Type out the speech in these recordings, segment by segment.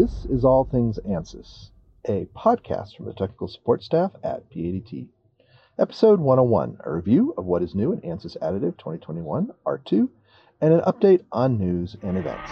This is All Things ANSYS, a podcast from the technical support staff at PADT. Episode 101, a review of what is new in ANSYS Additive 2021 R2, and an update on news and events.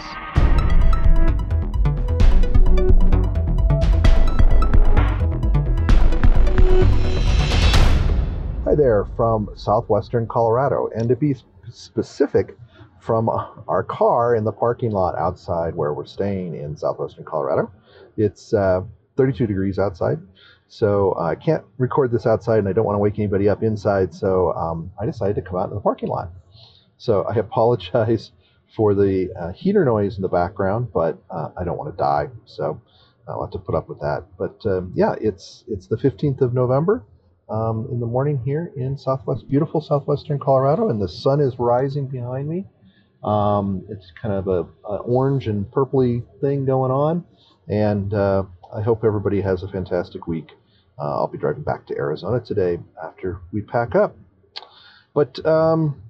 Hi there from southwestern Colorado, and to be specific, from our car in the parking lot outside where we're staying in southwestern Colorado. It's uh, 32 degrees outside, so I can't record this outside, and I don't want to wake anybody up inside. So um, I decided to come out in the parking lot. So I apologize for the uh, heater noise in the background, but uh, I don't want to die, so I'll have to put up with that. But um, yeah, it's it's the 15th of November. Um, in the morning here in southwest, beautiful southwestern Colorado, and the sun is rising behind me. Um, it's kind of a, a, orange and purpley thing going on, and uh, I hope everybody has a fantastic week. Uh, I'll be driving back to Arizona today after we pack up. But um,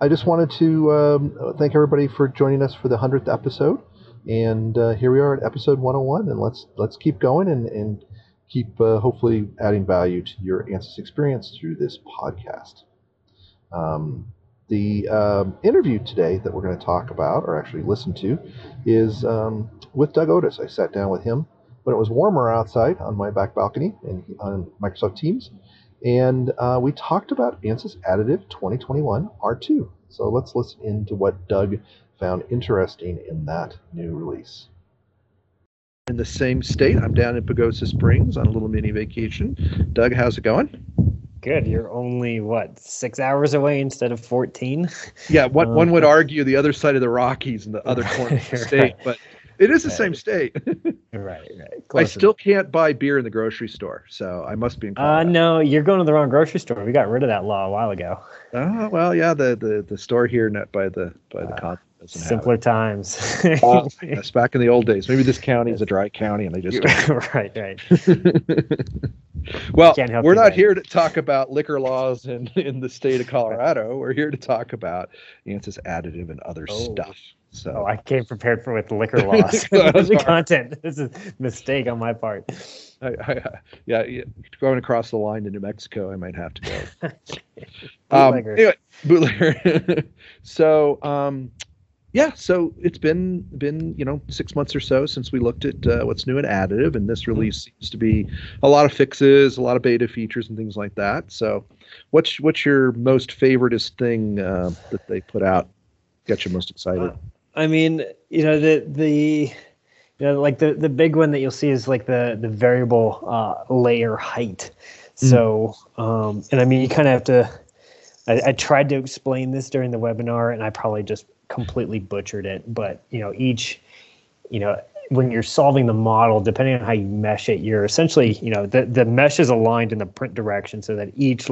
I just wanted to um, thank everybody for joining us for the hundredth episode, and uh, here we are at episode 101, and let's let's keep going and, and keep uh, hopefully adding value to your ANSYS experience through this podcast. Um, the um, interview today that we're going to talk about, or actually listen to, is um, with Doug Oatis. I sat down with him when it was warmer outside on my back balcony and on Microsoft Teams, and uh, we talked about ANSYS Additive 2021 R2. So let's listen into what Doug found interesting in that new release. In the same state, I'm down in Pagosa Springs on a little mini vacation. Doug, how's it going? Good. You're only what six hours away instead of fourteen. Yeah, what um, one would argue the other side of the Rockies and the other corner of the state, right. but it is the right. same state. right, right. Close I still enough. can't buy beer in the grocery store, so I must be in. Colorado. Uh, no, you're going to the wrong grocery store. We got rid of that law a while ago. Oh well, yeah. The the, the store here, not by the by the uh, Simpler times. uh, yes, back in the old days. Maybe this county is a dry county, and they just right, right. well, we're not here to talk about liquor laws in in the state of Colorado. We're here to talk about ANSYS additive and other oh. stuff. So oh, I came prepared for with liquor laws the content. This is a mistake on my part. I, I, yeah, going across the line to New Mexico, I might have to go. um, anyway, bootlegger. so, um, yeah, so it's been been you know six months or so since we looked at uh, what's new in additive, and this mm-hmm. release seems to be a lot of fixes, a lot of beta features, and things like that. So, what's what's your most favoritist thing uh, that they put out? Got you most excited? Uh, I mean, you know the the you know like the the big one that you'll see is like the the variable uh, layer height. Mm. So, um, and I mean, you kind of have to. I, I tried to explain this during the webinar, and I probably just completely butchered it. But you know, each, you know, when you're solving the model, depending on how you mesh it, you're essentially, you know, the the mesh is aligned in the print direction so that each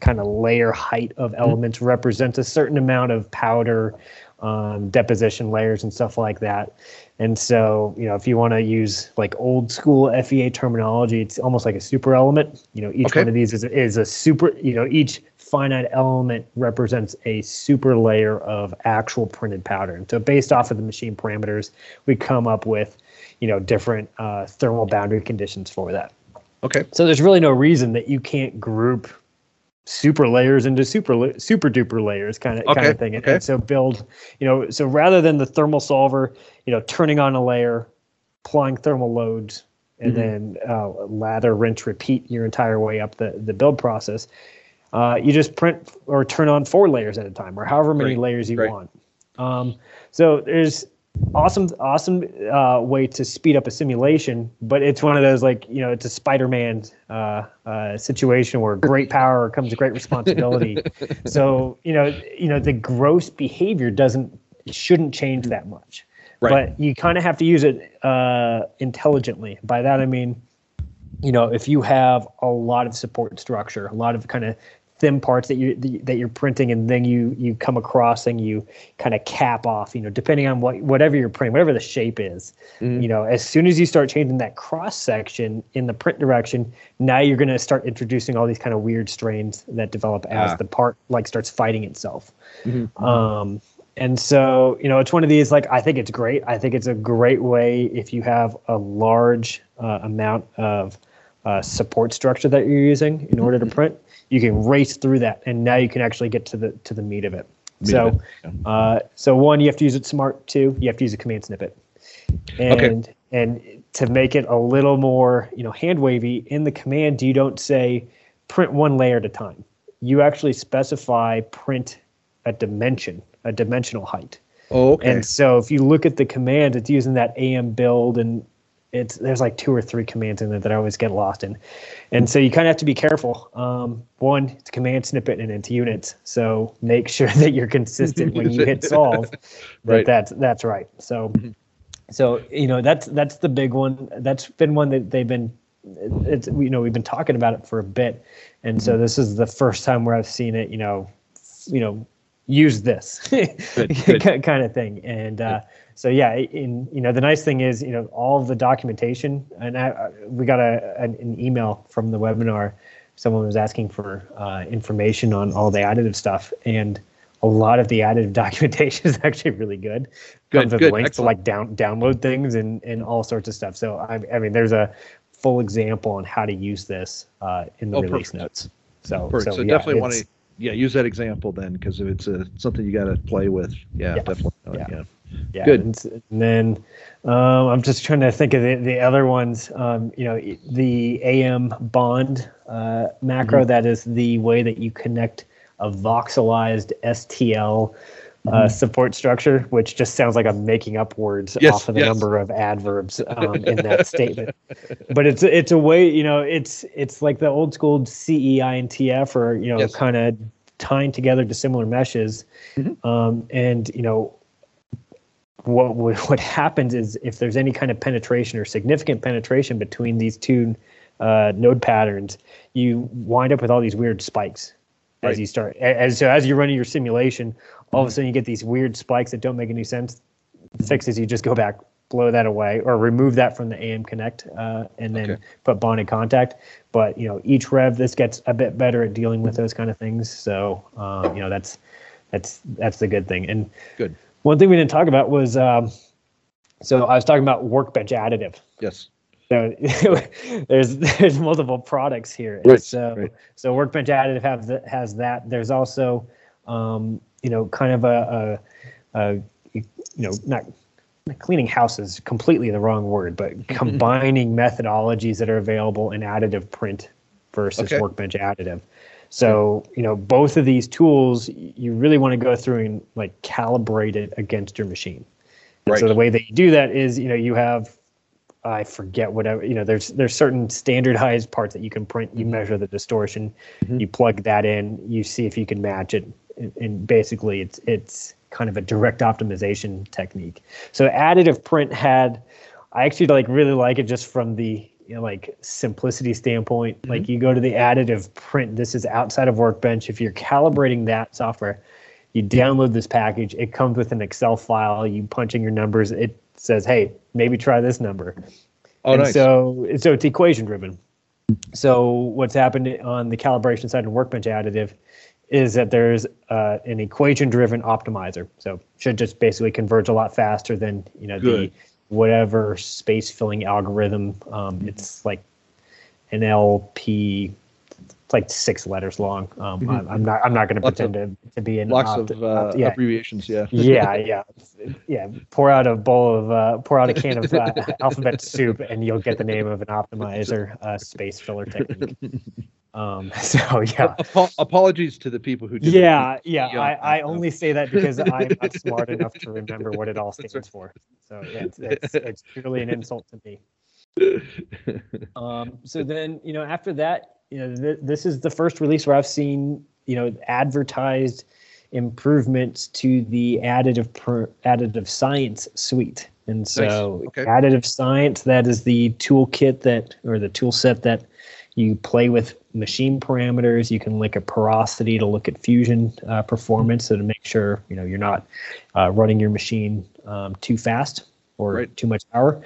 kind of layer height of mm-hmm. elements mm-hmm. represents a certain amount of powder um, deposition layers and stuff like that. And so, you know, if you want to use like old school FEA terminology, it's almost like a super element. You know, each okay. one of these is, is a super, you know, each finite element represents a super layer of actual printed pattern. So based off of the machine parameters, we come up with, you know, different uh, thermal boundary conditions for that. Okay. So there's really no reason that you can't group super layers into super super duper layers kind of okay, kind of thing. Okay. And so build, you know, so rather than the thermal solver, you know, turning on a layer, applying thermal loads, and mm-hmm. then uh, lather, rinse, repeat your entire way up the the build process. Uh, you just print or turn on four layers at a time, or however many right, layers you right. want. Um, so there's awesome awesome uh, way to speed up a simulation but it's one of those like you know it's a spider-man uh, uh, situation where great power comes with great responsibility so you know you know the gross behavior doesn't shouldn't change that much right. but you kind of have to use it uh, intelligently by that i mean you know if you have a lot of support structure a lot of kind of thin parts that you that you're printing and then you you come across and you kind of cap off you know depending on what whatever you're printing whatever the shape is mm. you know as soon as you start changing that cross section in the print direction now you're going to start introducing all these kind of weird strains that develop as ah. the part like starts fighting itself mm-hmm. um, and so you know it's one of these like i think it's great i think it's a great way if you have a large uh, amount of uh, support structure that you're using in order to mm-hmm. print you can race through that and now you can actually get to the to the meat of it meat so of it. Yeah. Uh, so one you have to use it smart two you have to use a command snippet and okay. and to make it a little more you know hand wavy in the command you don't say print one layer at a time you actually specify print a dimension a dimensional height oh okay and so if you look at the command it's using that am build and it's there's like two or three commands in there that I always get lost in, and so you kind of have to be careful. Um, one, it's command snippet and into units, so make sure that you're consistent when you hit solve. right. That's that's right. So, mm-hmm. so you know that's that's the big one. That's been one that they've been. It's you know we've been talking about it for a bit, and so mm-hmm. this is the first time where I've seen it. You know, you know, use this good, good. kind of thing, and. Uh, so yeah, in you know the nice thing is you know all the documentation, and I, we got a an, an, email from the webinar. Someone was asking for uh, information on all the additive stuff, and a lot of the additive documentation is actually really good. Good, Comes with good, links excellent. to like down download things and and all sorts of stuff. So I, I mean, there's a full example on how to use this uh, in the oh, release perfect. notes. So, perfect. so, so yeah, definitely want to yeah use that example then because if it's a something you got to play with, yeah, yeah. definitely, yeah. yeah. Yeah. Good. And, then um, I'm just trying to think of the, the other ones. Um, you know, the AM bond uh, macro, mm-hmm. that is the way that you connect a voxelized STL uh, mm-hmm. support structure, which just sounds like I'm making up words yes, off of the yes. number of adverbs um, in that statement. But it's it's a way, you know, it's it's like the old school CEINTF or you know, yes. kind of tying together dissimilar meshes, mm-hmm. um, and you know, what what happens is if there's any kind of penetration or significant penetration between these two uh, node patterns, you wind up with all these weird spikes right. as you start. As so as you're running your simulation, all of a sudden you get these weird spikes that don't make any sense. The fix is you just go back, blow that away, or remove that from the AM connect, uh, and then okay. put bonded contact. But you know, each rev this gets a bit better at dealing with those kind of things. So um, you know that's that's that's the good thing. And good one thing we didn't talk about was um, so I was talking about workbench additive. Yes. So there's there's multiple products here. Right, so right. so workbench additive have the, has that. There's also um, you know kind of a, a, a you know not cleaning house is completely the wrong word, but combining methodologies that are available in additive print versus okay. workbench additive. So, you know, both of these tools, you really want to go through and like calibrate it against your machine. And right. so the way that you do that is, you know, you have I forget whatever, you know, there's there's certain standardized parts that you can print, you mm-hmm. measure the distortion, mm-hmm. you plug that in, you see if you can match it. And, basically it's it's kind of a direct optimization technique. So additive print had I actually like really like it just from the you know, like simplicity standpoint, mm-hmm. like you go to the additive print, this is outside of Workbench. If you're calibrating that software, you download this package. It comes with an Excel file. You punch in your numbers. It says, "Hey, maybe try this number." Oh, and nice. So, so it's equation driven. So what's happened on the calibration side of Workbench additive is that there's uh, an equation driven optimizer. So should just basically converge a lot faster than you know Good. the whatever space filling algorithm. Um, mm-hmm. It's like an LP. It's like six letters long. Um, mm-hmm. I, am not. I'm not going to pretend to, to be an lots opt, of uh, yeah. abbreviations. Yeah. yeah, yeah, yeah. Pour out a bowl of uh, pour out a can of uh, alphabet soup, and you'll get the name of an optimizer uh, space filler technique. Um, so yeah. apologies to the people who. yeah, yeah. I, I only say that because I'm not smart enough to remember what it all stands for. So yeah, it's, it's, it's truly an insult to me. Um, so then you know after that, you know th- this is the first release where I've seen you know advertised improvements to the additive per, additive science suite. And so nice. okay. additive science, that is the toolkit that or the tool set that you play with machine parameters. You can look at porosity to look at fusion uh, performance so to make sure you know you're not uh, running your machine um, too fast or right. too much power.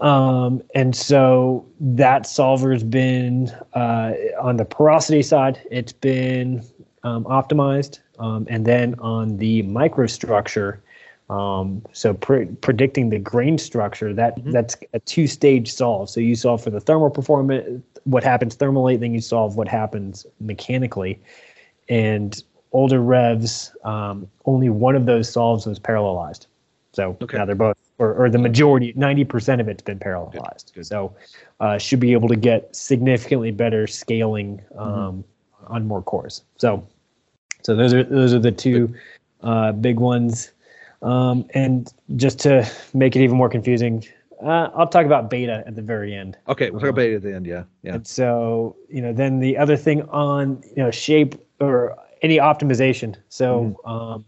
Um, and so that solver's been uh, on the porosity side. It's been um, optimized, um, and then on the microstructure, um, so pre- predicting the grain structure, that mm-hmm. that's a two-stage solve. So you solve for the thermal performance, what happens thermally, then you solve what happens mechanically. And older revs, um, only one of those solves was parallelized. So okay. now they're both, or, or the majority, 90% of it's been parallelized. Good. Good. So uh, should be able to get significantly better scaling mm-hmm. um, mm-hmm. on more cores. So, so those are those are the two uh, big ones. Um, and just to make it even more confusing, uh, I'll talk about beta at the very end. Okay, we'll talk about beta at the end. Yeah, yeah. And so you know, then the other thing on you know shape or any optimization. So mm-hmm. um,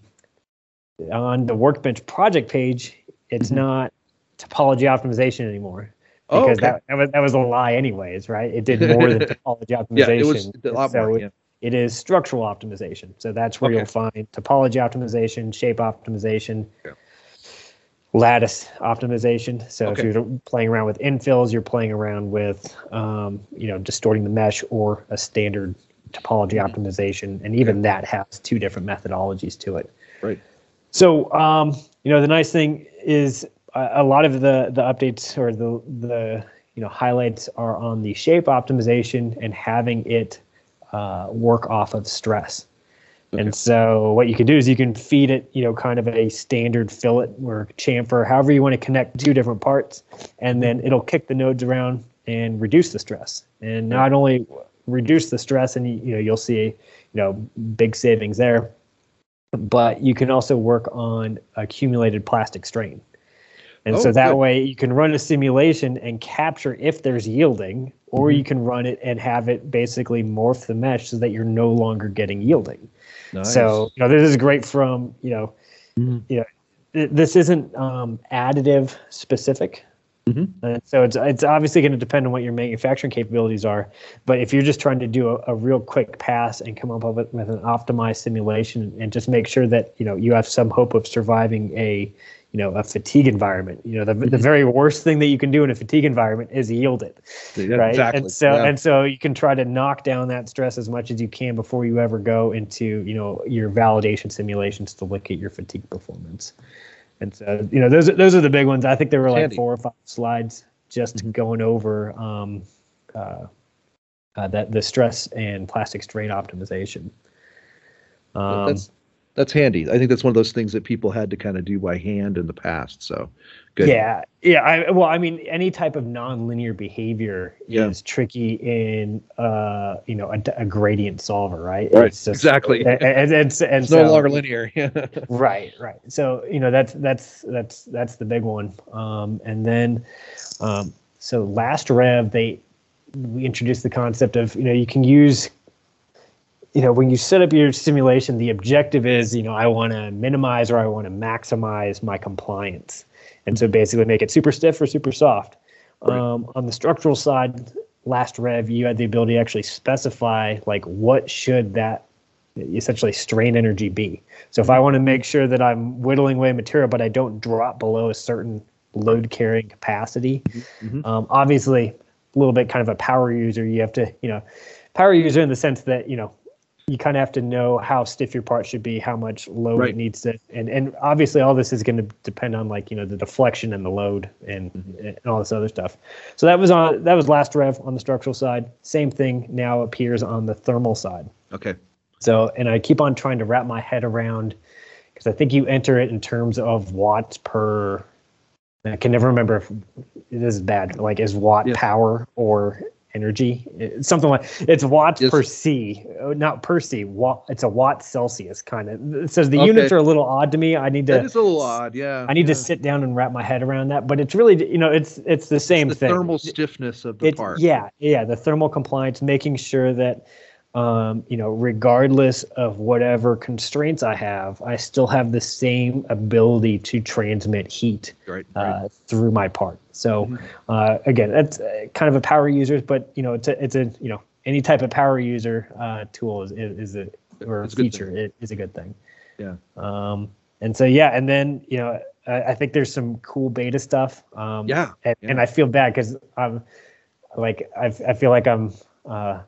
on the workbench project page, it's mm-hmm. not topology optimization anymore because oh, okay. that, that was that was a lie anyways, right? It did more than topology optimization. yeah, it was a lot so more. Yeah. It, it is structural optimization. So that's where okay. you'll find topology optimization, shape optimization. Lattice optimization. So okay. if you're playing around with infills, you're playing around with, um, you know, distorting the mesh or a standard topology mm-hmm. optimization, and even that has two different methodologies to it. Right. So, um, you know, the nice thing is a, a lot of the the updates or the the you know highlights are on the shape optimization and having it uh, work off of stress. Okay. And so what you can do is you can feed it, you know, kind of a standard fillet or chamfer, however you want to connect two different parts, and then it'll kick the nodes around and reduce the stress. And not only reduce the stress, and you know you'll see, you know, big savings there, but you can also work on accumulated plastic strain. And oh, so that good. way you can run a simulation and capture if there's yielding, or mm-hmm. you can run it and have it basically morph the mesh so that you're no longer getting yielding. Nice. So you know this is great from you know mm-hmm. you know this isn't um, additive specific. Mm-hmm. And so it's it's obviously going to depend on what your manufacturing capabilities are. But if you're just trying to do a, a real quick pass and come up with, with an optimized simulation and just make sure that you know you have some hope of surviving a you know a fatigue environment you know the, the mm-hmm. very worst thing that you can do in a fatigue environment is yield it yeah, right exactly. and so yeah. and so you can try to knock down that stress as much as you can before you ever go into you know your validation simulations to look at your fatigue performance and so you know those those are the big ones. I think there were like four or five slides just mm-hmm. going over um, uh, uh, that the stress and plastic strain optimization. Um, that's that's handy. I think that's one of those things that people had to kind of do by hand in the past. So, good. Yeah, yeah. I, well, I mean, any type of nonlinear behavior yeah. is tricky in, uh, you know, a, a gradient solver, right? Right. Just, exactly. And, and, and, and it's so, no longer linear. right. Right. So, you know, that's that's that's that's the big one. Um, and then, um, so last rev they we introduced the concept of you know you can use you know, when you set up your simulation, the objective is, you know, I want to minimize or I want to maximize my compliance. And so basically make it super stiff or super soft. Right. Um, on the structural side, last rev, you had the ability to actually specify like what should that essentially strain energy be. So if I want to make sure that I'm whittling away material, but I don't drop below a certain load carrying capacity, mm-hmm. um, obviously a little bit kind of a power user, you have to, you know, power user in the sense that, you know, you kind of have to know how stiff your part should be, how much load right. it needs to, and and obviously all this is going to depend on like you know the deflection and the load and, mm-hmm. and all this other stuff. So that was on that was last rev on the structural side. Same thing now appears on the thermal side. Okay. So and I keep on trying to wrap my head around because I think you enter it in terms of watts per. I can never remember if this is bad. Like is watt yeah. power or energy. It's something like it's watts yes. per C, uh, not per C. Watt. It's a watt Celsius kind of. It says the okay. units are a little odd to me. I need to. That is a little odd. Yeah. I need yeah. to sit down and wrap my head around that. But it's really, you know, it's it's the same it's the thing. Thermal stiffness of the it's, part. Yeah, yeah. The thermal compliance, making sure that um, you know, regardless of whatever constraints I have, I still have the same ability to transmit heat right, uh, through my part. So mm-hmm. uh, again, that's uh, kind of a power user, but you know, it's a it's a you know any type of power user uh, tool is, is, is a or a feature it is a good thing. Yeah. Um, and so yeah, and then you know, I, I think there's some cool beta stuff. Um, yeah. And, yeah. and I feel bad because I'm like I I feel like I'm uh,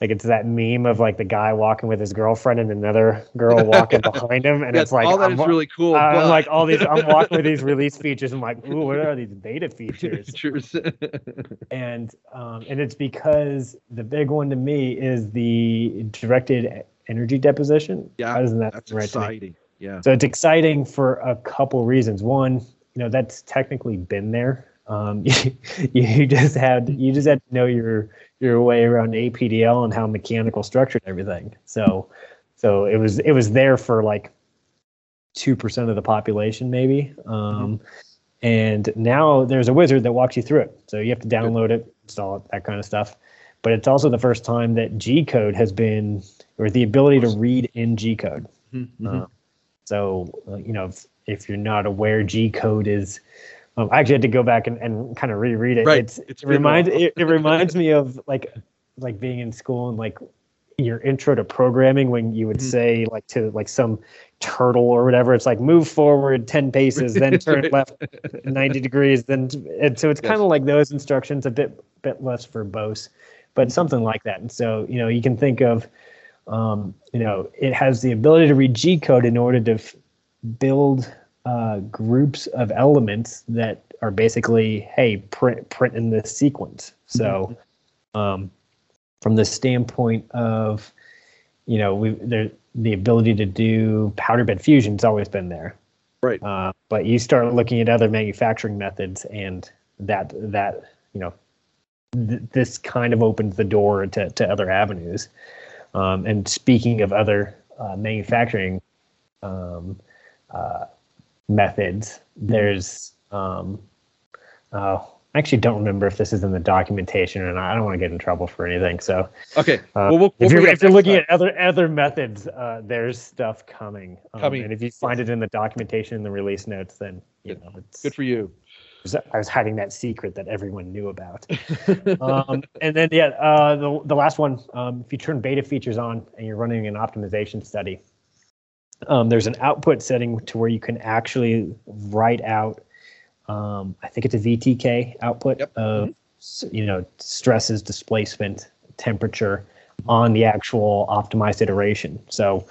like it's that meme of like the guy walking with his girlfriend and another girl walking behind him, and Yeah, it's like all that I'm, is really cool. I'm but- like all these. I'm walking with these release features. I'm like, ooh, what are these beta features? features. and um, and it's because the big one to me is the directed energy deposition. Yeah, Why doesn't that That's right exciting. Yeah. So it's exciting for a couple reasons. One, you know, that's technically been there. Um, you, you just had you just had to know your your way around APDL and how mechanical structured everything. So so it was it was there for like two percent of the population maybe. Um, and now there's a wizard that walks you through it. So you have to download it, install it, that kind of stuff. But it's also the first time that G code has been, or the ability to read in G code. Mhm. Uh, so, uh, you know, if, if you're not aware, G code is. Um, I actually had to go back and, and kind of reread it. Right. It's, It's it reminds it, it reminds me of like like being in school and like your intro to programming when you would Mhm. say like to like some turtle or whatever it's like move forward 10 paces then turn left 90 degrees then and so it's Yes. kind of like those instructions a bit bit less verbose but something like that and so you know you can think of um, you know it has the ability to read g code in order to f- build uh, groups of elements that are basically hey print print in this sequence. So um, from the standpoint of you know we there the ability to do powder bed fusion fusion's always been there. Right. uh, but you start looking at other manufacturing methods and that that you know th- this kind of opens the door to, to other avenues. Um, and speaking of other uh, manufacturing um, uh, methods there's um, uh, I actually don't remember if this is in the documentation and. I don't want to get in trouble for anything. So Okay. uh, well, we'll, if you're, if you're looking next at other other methods, uh, there's stuff coming. Um, Coming. And if you find it in the documentation in the release notes, then you Good. know it's. Good for you. I was hiding that secret that everyone knew about. um, and then yeah, uh, the the last one, um, if you turn beta features on and you're running an optimization study, um, there's an output setting to where you can actually write out. Um, I think it's a VTK output Yep. of s- you know stresses, displacement, temperature on the actual optimized iteration. So,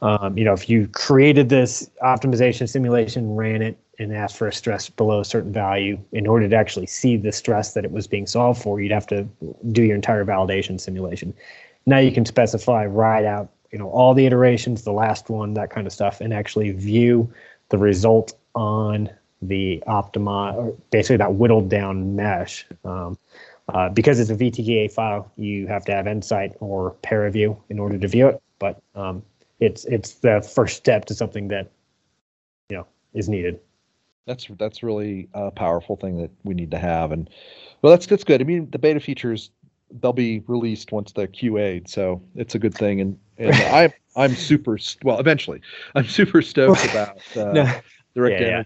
um, you know, if you created this optimization simulation, ran it, and asked for a stress below a certain value, in order to actually see the stress that it was being solved for, you'd have to do your entire validation simulation. Now you can specify right out, you know, all the iterations, the last one, that kind of stuff, and actually view the result on the optimi, or basically that whittled down mesh. Um, uh, because it's a VTKA file, you have to have EnSight or ParaView in order to view it. But um, it's it's the first step to something that you know is needed. That's that's really a powerful thing that we need to have, and well, that's that's good. I mean, the beta features they'll be released once they're QA'd, so it's a good thing. And and I'm I'm super well eventually I'm super stoked about uh, No. direct Yeah, yeah.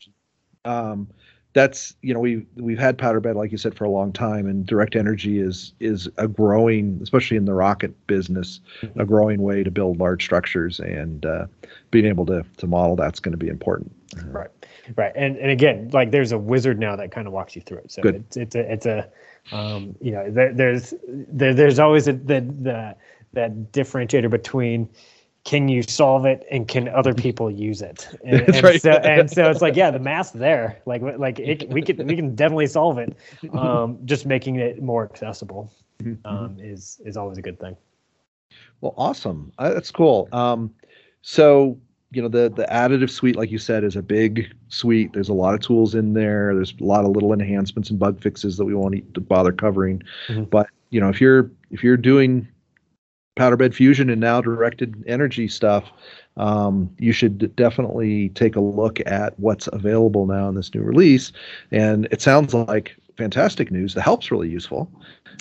Um, that's you know we we've had powder bed like you said for a long time, and direct energy is is a growing, especially in the rocket business, Mm-hmm. a growing way to build large structures, and uh, being able to to model that's going to be important. Right, right, and and again, like there's a wizard now that kind of walks you through it. So Good. it's it's a it's a um, you know there, there's there, there's always a, the the that differentiator between can you solve it and can other people use it and, and right. so and so it's like yeah the math's there like like it, we can we can definitely solve it um, just making it more accessible um, is is always a good thing Well, awesome. Uh, that's cool. Um, so you know the the additive suite, like you said, is a big suite. There's a lot of tools in there. There's a lot of little enhancements and bug fixes that we won't bother covering. Mhm. But you know, if you're if you're doing powder bed fusion and now directed energy stuff, um, you should definitely take a look at what's available now in this new release. And it sounds like fantastic news. The help's really useful.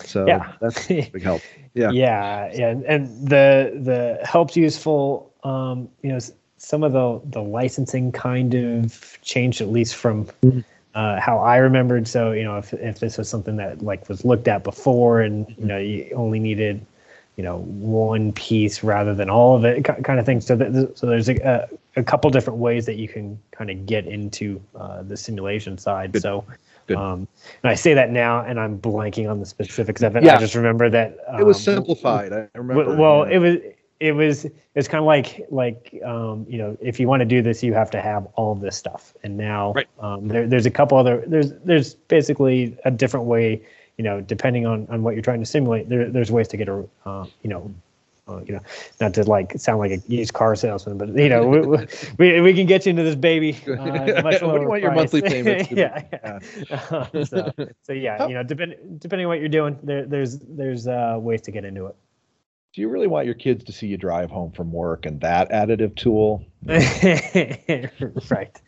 So Yeah. that's a big help. Yeah. yeah yeah and, and the the help's useful um you know some of the the licensing kind of changed at least from Mhm. uh how i remembered so you know if if this was something that like was looked at before and you know you only needed you know one piece rather than all of it kind of thing so that so there's a, a, couple different ways that you can kind of get into uh, the simulation side Good. so Um, and I say that now, and I'm blanking on the specifics of it. Yeah. I just remember that um, it was um, simplified. I remember. Well, yeah. it was it was it's kind of like like um, you know if you want to do this you have to have all of this stuff and now right. um, there, there's a couple other there's there's basically a different way you know depending on on what you're trying to simulate there, there's ways to get a uh, you know uh, you know, not to like sound like a used car salesman, but you know, we, we, we can get you into this baby. Uh, much what do you want your monthly payment? yeah, yeah. Uh, so, so yeah, you know, depending depending on what you're doing, there, there's there's uh, ways to get into it. Do you really want your kids to see you drive home from work and that additive tool? right.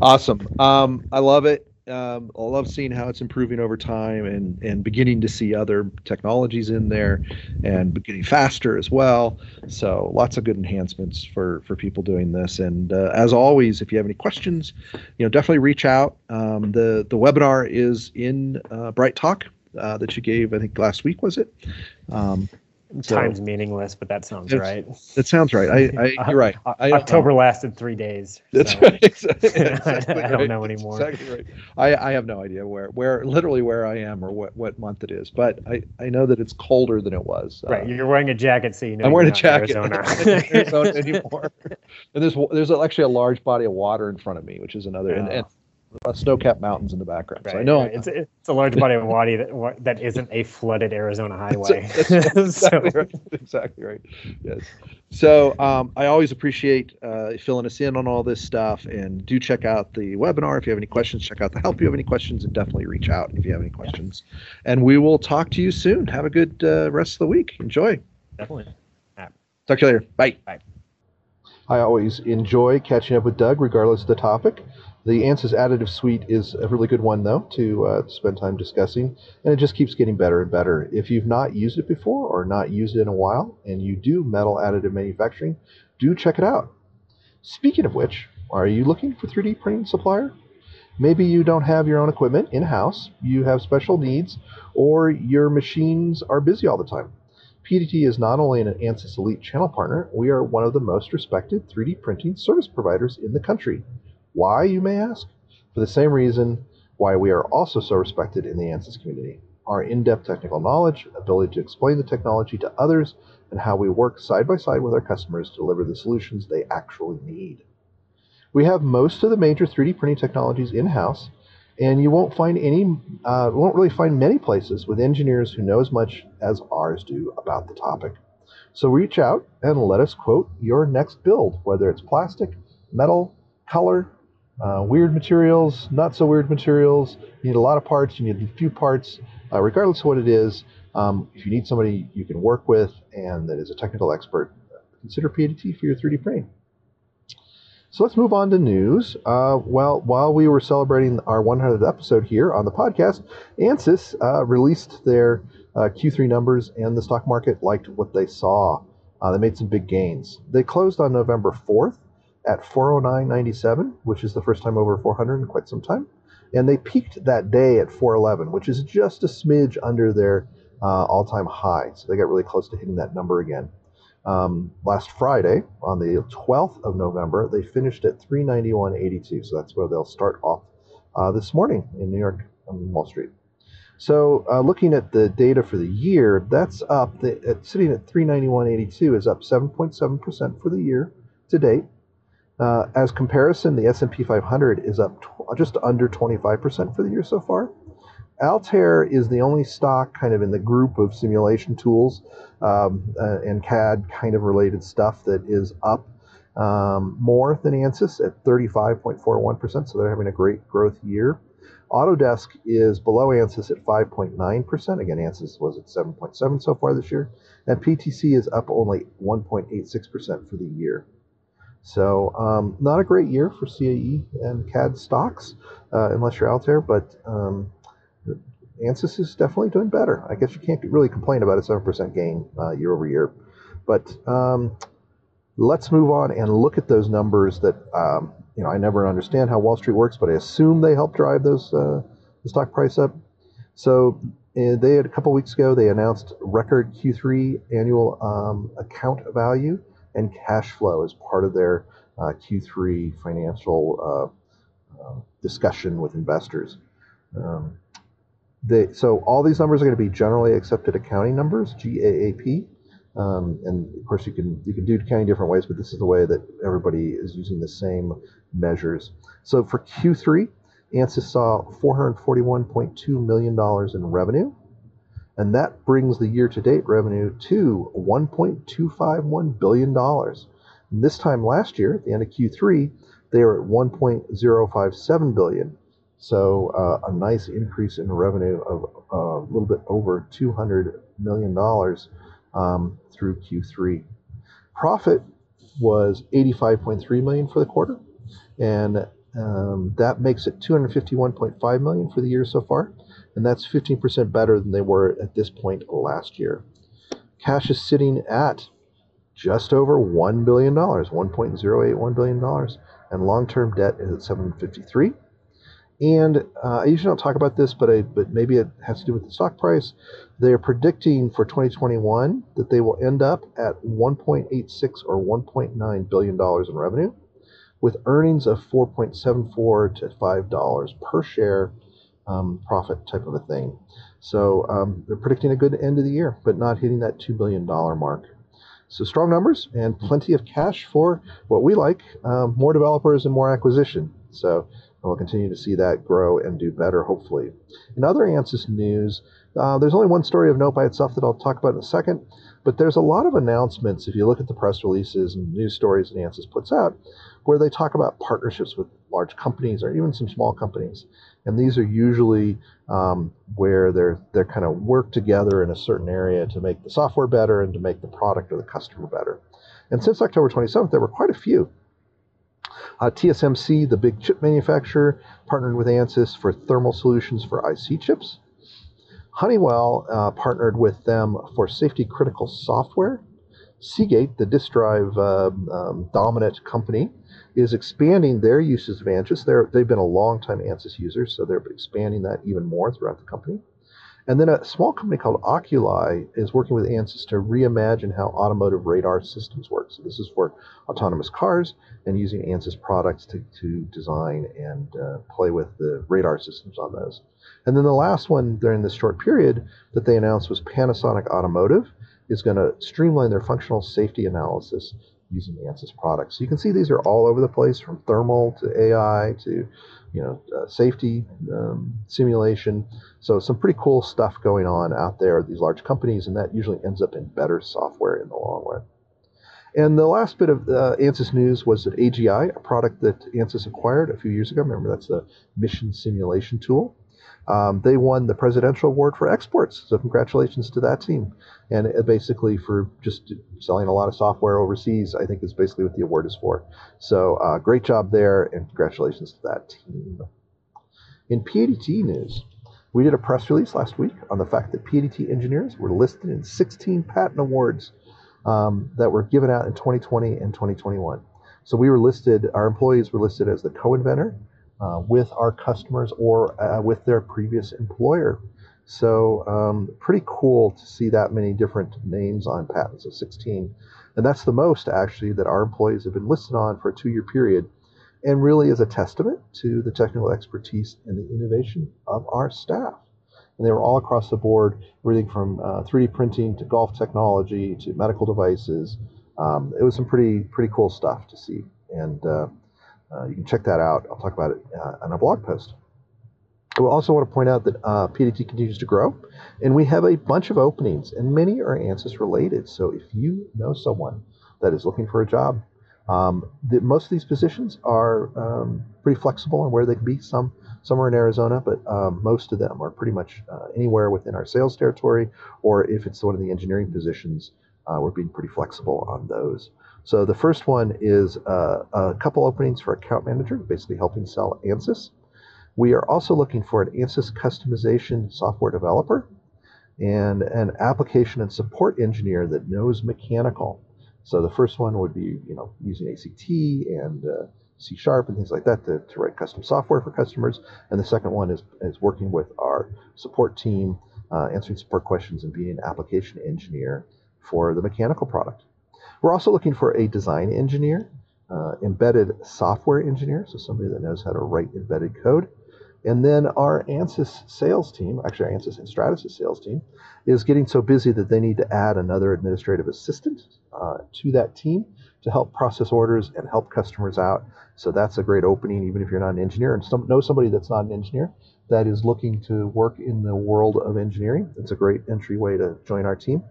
awesome. Um, I love it um, I love seeing how it's improving over time and and beginning to see other technologies in there and getting faster as well. So lots of good enhancements for for people doing this. And uh, as always, if you have any questions, you know definitely reach out. Um, the the webinar is in uh, BrightTalk uh, that you gave I think last week was it. Um, so, time's meaningless, but that sounds right. That sounds right. I, I you're right. I, October lasted three days. That's so. right. Exactly, exactly I, don't know anymore. Exactly right. I, I have no idea where where literally where I am or what, what month it is, but I, I know that it's colder than it was. Right. Uh, you're wearing a jacket, so you know. I'm wearing a jacket. Arizona. Arizona anymore. and there's there's actually a large body of water in front of me, which is another. Yeah. And, and uh, snow-capped mountains in the background. Right, so I know right. it's, it's a large body of water that that isn't a flooded Arizona highway. That's, that's exactly, so. right. exactly right. Yes. So um, I always appreciate uh, filling us in on all this stuff, and do check out the webinar if you have any questions. Check out the help if you have any questions, and definitely reach out if you have any questions. Yeah. And we will talk to you soon. Have a good uh, rest of the week. Enjoy. Definitely. Talk to you later. Bye. Bye. I always enjoy catching up with Doug, regardless of the topic. The ANSYS additive suite is a really good one, though, to uh, spend time discussing, and it just keeps getting better and better. If you've not used it before or not used it in a while, and you do metal additive manufacturing, do check it out. Speaking of which, are you looking for 3D printing supplier? Maybe you don't have your own equipment in house, you have special needs, or your machines are busy all the time. PDT is not only an ANSYS Elite channel partner, we are one of the most respected 3D printing service providers in the country. Why, you may ask? For the same reason why we are also so respected in the ANSYS community. Our in depth technical knowledge, ability to explain the technology to others, and how we work side by side with our customers to deliver the solutions they actually need. We have most of the major 3D printing technologies in house, and you won't find any, uh, won't really find many places with engineers who know as much as ours do about the topic. So reach out and let us quote your next build, whether it's plastic, metal, color, uh, weird materials, not so weird materials. You need a lot of parts. You need a few parts. Uh, regardless of what it is, um, if you need somebody you can work with and that is a technical expert, consider PDT for your 3D printing. So let's move on to news. Uh, well, while we were celebrating our 100th episode here on the podcast, ANSYS uh, released their uh, Q3 numbers, and the stock market liked what they saw. Uh, they made some big gains. They closed on November 4th at 409.97, which is the first time over 400 in quite some time. And they peaked that day at 411, which is just a smidge under their uh, all time high. So they got really close to hitting that number again. Um, last Friday, on the 12th of November, they finished at 391.82. So that's where they'll start off uh, this morning in New York on Wall Street. So uh, looking at the data for the year, that's up. The, at, sitting at 391.82 is up 7.7% for the year to date. Uh, as comparison, the S&P 500 is up tw- just under 25% for the year so far. Altair is the only stock kind of in the group of simulation tools um, uh, and CAD kind of related stuff that is up um, more than ANSYS at 35.41%, so they're having a great growth year. Autodesk is below ANSYS at 5.9%. Again, ANSYS was at 7.7 so far this year. And PTC is up only 1.86% for the year. So um, not a great year for CAE and CAD stocks, uh, unless you're out there. But um, ANSYS is definitely doing better. I guess you can't really complain about a seven percent gain uh, year over year. But um, let's move on and look at those numbers. That um, you know, I never understand how Wall Street works, but I assume they help drive those uh, the stock price up. So uh, they had a couple weeks ago they announced record Q3 annual um, account value and cash flow as part of their uh, Q3 financial uh, um, discussion with investors. Um, they, so all these numbers are going to be generally accepted accounting numbers, GAAP. Um, and of course, you can you can do accounting different ways, but this is the way that everybody is using the same measures. So for Q3, ANSYS saw $441.2 million in revenue, and that brings the year-to-date revenue to $1.251 billion. This time last year, at the end of Q3, they were at 1.057 billion. So uh, a nice increase in revenue of uh, a little bit over 200 million dollars um, through Q3. Profit was 85.3 million for the quarter, and um, that makes it 251.5 million for the year so far, and that's 15% better than they were at this point last year. Cash is sitting at just over $1 billion, $1.081 billion, and long-term debt is at 753. And uh, I usually don't talk about this, but I, but maybe it has to do with the stock price. They are predicting for 2021 that they will end up at 1.86 or 1.9 billion dollars in revenue, with earnings of 4.74 to 5 dollars per share um, profit type of a thing. So um, they're predicting a good end of the year, but not hitting that two billion dollar mark. So strong numbers and plenty of cash for what we like, um, more developers and more acquisition. So we'll continue to see that grow and do better, hopefully. In other ANSYS news, uh, there's only one story of note by itself that I'll talk about in a second, but there's a lot of announcements if you look at the press releases and news stories that ANSYS puts out, where they talk about partnerships with large companies or even some small companies. And these are usually um, where they're they're kind of work together in a certain area to make the software better and to make the product or the customer better. And since October 27th, there were quite a few. Uh, TSMC, the big chip manufacturer, partnered with ANSYS for thermal solutions for IC chips. Honeywell uh, partnered with them for safety critical software. Seagate, the disk drive uh, um, dominant company, is expanding their uses of ANSYS. They're, they've been a long time ANSYS users, so they're expanding that even more throughout the company. And then a small company called Oculii is working with ANSYS to reimagine how automotive radar systems work. So this is for autonomous cars and using ANSYS products to, to design and uh, play with the radar systems on those. And then the last one during this short period that they announced was Panasonic Automotive is going to streamline their functional safety analysis using the ANSYS products. So you can see these are all over the place from thermal to AI to you know uh, safety um, simulation. So some pretty cool stuff going on out there these large companies, and that usually ends up in better software in the long run. And the last bit of uh, ANSYS news was that AGI, a product that ANSYS acquired a few years ago. Remember, that's the mission simulation tool. Um, they won the presidential award for exports. So congratulations to that team. And basically for just selling a lot of software overseas, I think is basically what the award is for. So uh, great job there, and congratulations to that team. In PADT news, we did a press release last week on the fact that PADT engineers were listed in 16 patent awards um, that were given out in 2020 and 2021. So we were listed, our employees were listed as the co-inventor uh, with our customers or uh, with their previous employer. So um, pretty cool to see that many different names on patents of 16. And that's the most actually that our employees have been listed on for a two-year period and really is a testament to the technical expertise and the innovation of our staff. And they were all across the board, everything from uh, 3D printing to golf technology to medical devices. Um, it was some pretty pretty cool stuff to see. And uh, uh, you can check that out. I'll talk about it uh, on a blog post. I also want to point out that uh, PADT continues to grow, and we have a bunch of openings, and many are ANSYS related. So if you know someone that is looking for a job, um, the, most of these positions are um, pretty flexible on where they can be. Some some are in Arizona, but um, most of them are pretty much uh, anywhere within our sales territory, or if it's one of the engineering positions, uh, we're being pretty flexible on those. So the first one is uh, a couple openings for account manager, basically helping sell ANSYS. We are also looking for an ANSYS customization software developer and an application and support engineer that knows mechanical. So the first one would be, you know, using ACT and uh, C Sharp and things like that to, to write custom software for customers. And the second one is, is working with our support team, uh, answering support questions and being an application engineer for the mechanical product. We're also looking for a design engineer. uh, embedded software engineer, so somebody that knows how to write embedded code. And then our ANSYS sales team, actually our ANSYS and Stratasys sales team, is getting so busy that they need to add another administrative assistant uh, to that team to help process orders and help customers out. So that's a great opening, even if you're not an engineer and some, know somebody that's not an engineer that is looking to work in the world of engineering. It's a great entryway to join our team.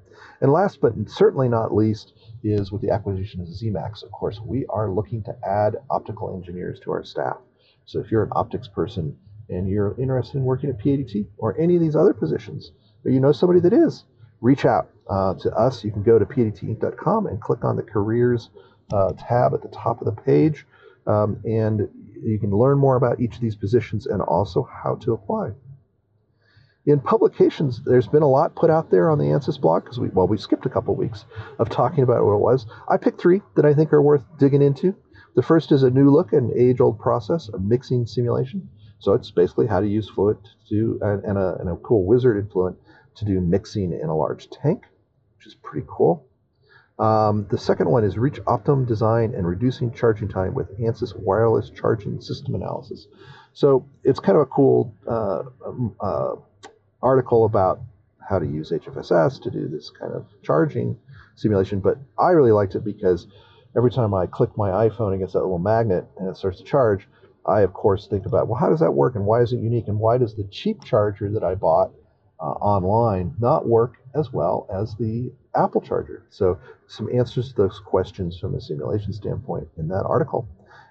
And last but certainly not least is with the acquisition of Zemax. Of course, we are looking to add optical engineers to our staff. So if you're an optics person and you're interested in working at PADT or any of these other positions, or you know somebody that is, reach out uh, to us. You can go to PADTinc.com and click on the careers uh, tab at the top of the page, um, and you can learn more about each of these positions and also how to apply. In publications, there's been a lot put out there on the ANSYS blog because we well we skipped a couple weeks of talking about what it was. I picked three that I think are worth digging into. The first is a new look and age-old process of mixing simulation. So it's basically how to use Fluent to and, and, a, and a cool wizard in Fluent to do mixing in a large tank, which is pretty cool. Um, the second one is reach optimum design and reducing charging time with ANSYS wireless charging system analysis. So it's kind of a cool uh, um, uh, article about how to use HFSS to do this kind of charging simulation. But I really liked it because every time I click my iPhone against that little magnet and it starts to charge, I, of course, think about, well, how does that work and why is it unique and why does the cheap charger that I bought uh, online not work as well as the Apple charger? So, some answers to those questions from a simulation standpoint in that article.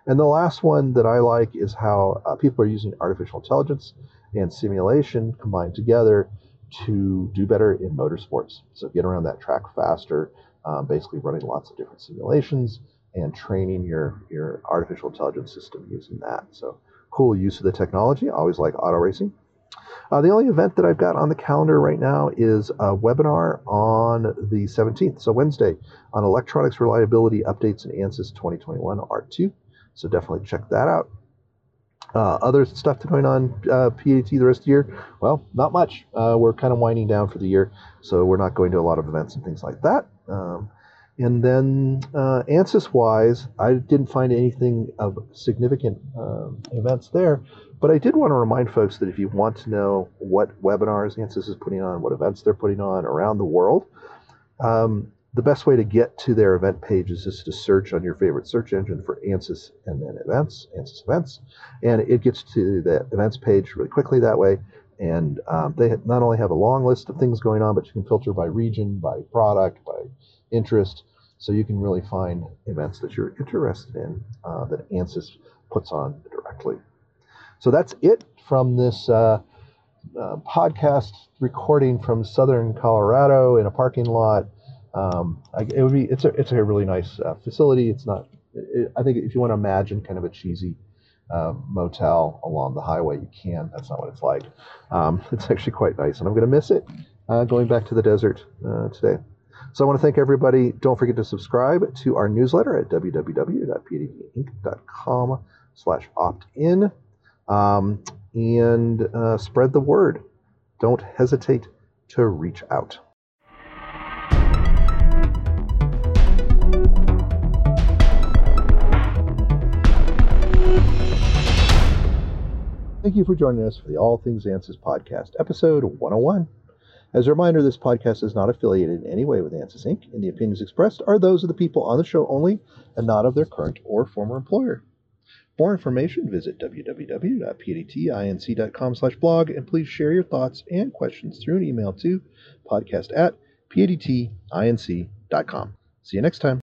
And the last one that I like is how uh, people are using artificial intelligence and simulation combined together to do better in motorsports. So, get around that track faster, um, basically running lots of different simulations and training your, your artificial intelligence system using that. So cool use of the technology. I always like auto racing. Uh, the only event that I've got on the calendar right now is a webinar on the 17th, so Wednesday, on electronics reliability updates in ANSYS 2021 R2. So definitely check that out. Uh, other stuff that's going on uh, PADT the rest of the year? Well, not much. Uh, we're kind of winding down for the year, so we're not going to a lot of events and things like that. Um, and then uh, ANSYS wise, I didn't find anything of significant um, events there. But I did want to remind folks that if you want to know what webinars ANSYS is putting on, what events they're putting on around the world, um, the best way to get to their event pages is to search on your favorite search engine for ANSYS and then events, ANSYS events. And it gets to the events page really quickly that way. And um, they not only have a long list of things going on, but you can filter by region, by product, by interest. So you can really find events that you're interested in uh, that ANSYS puts on directly. So that's it from this uh, uh, podcast recording from Southern Colorado in a parking lot. Um, I, it would be it's a it's a really nice uh, facility. It's not. It, I think if you want to imagine kind of a cheesy uh, motel along the highway, you can. That's not what it's like. Um, it's actually quite nice, and I'm going to miss it uh, going back to the desert uh, today. So I want to thank everybody. Don't forget to subscribe to our newsletter at www.padtinc.com slash opt-in um, and uh, spread the word. Don't hesitate to reach out. Thank you for joining us for the All Things ANSYS podcast, episode 101. As a reminder, this podcast is not affiliated in any way with ANSYS Inc., and the opinions expressed are those of the people on the show only and not of their current or former employer. For more information, visit www.padtinc.com slash blog, and please share your thoughts and questions through an email to podcast at padtinc.com. See you next time.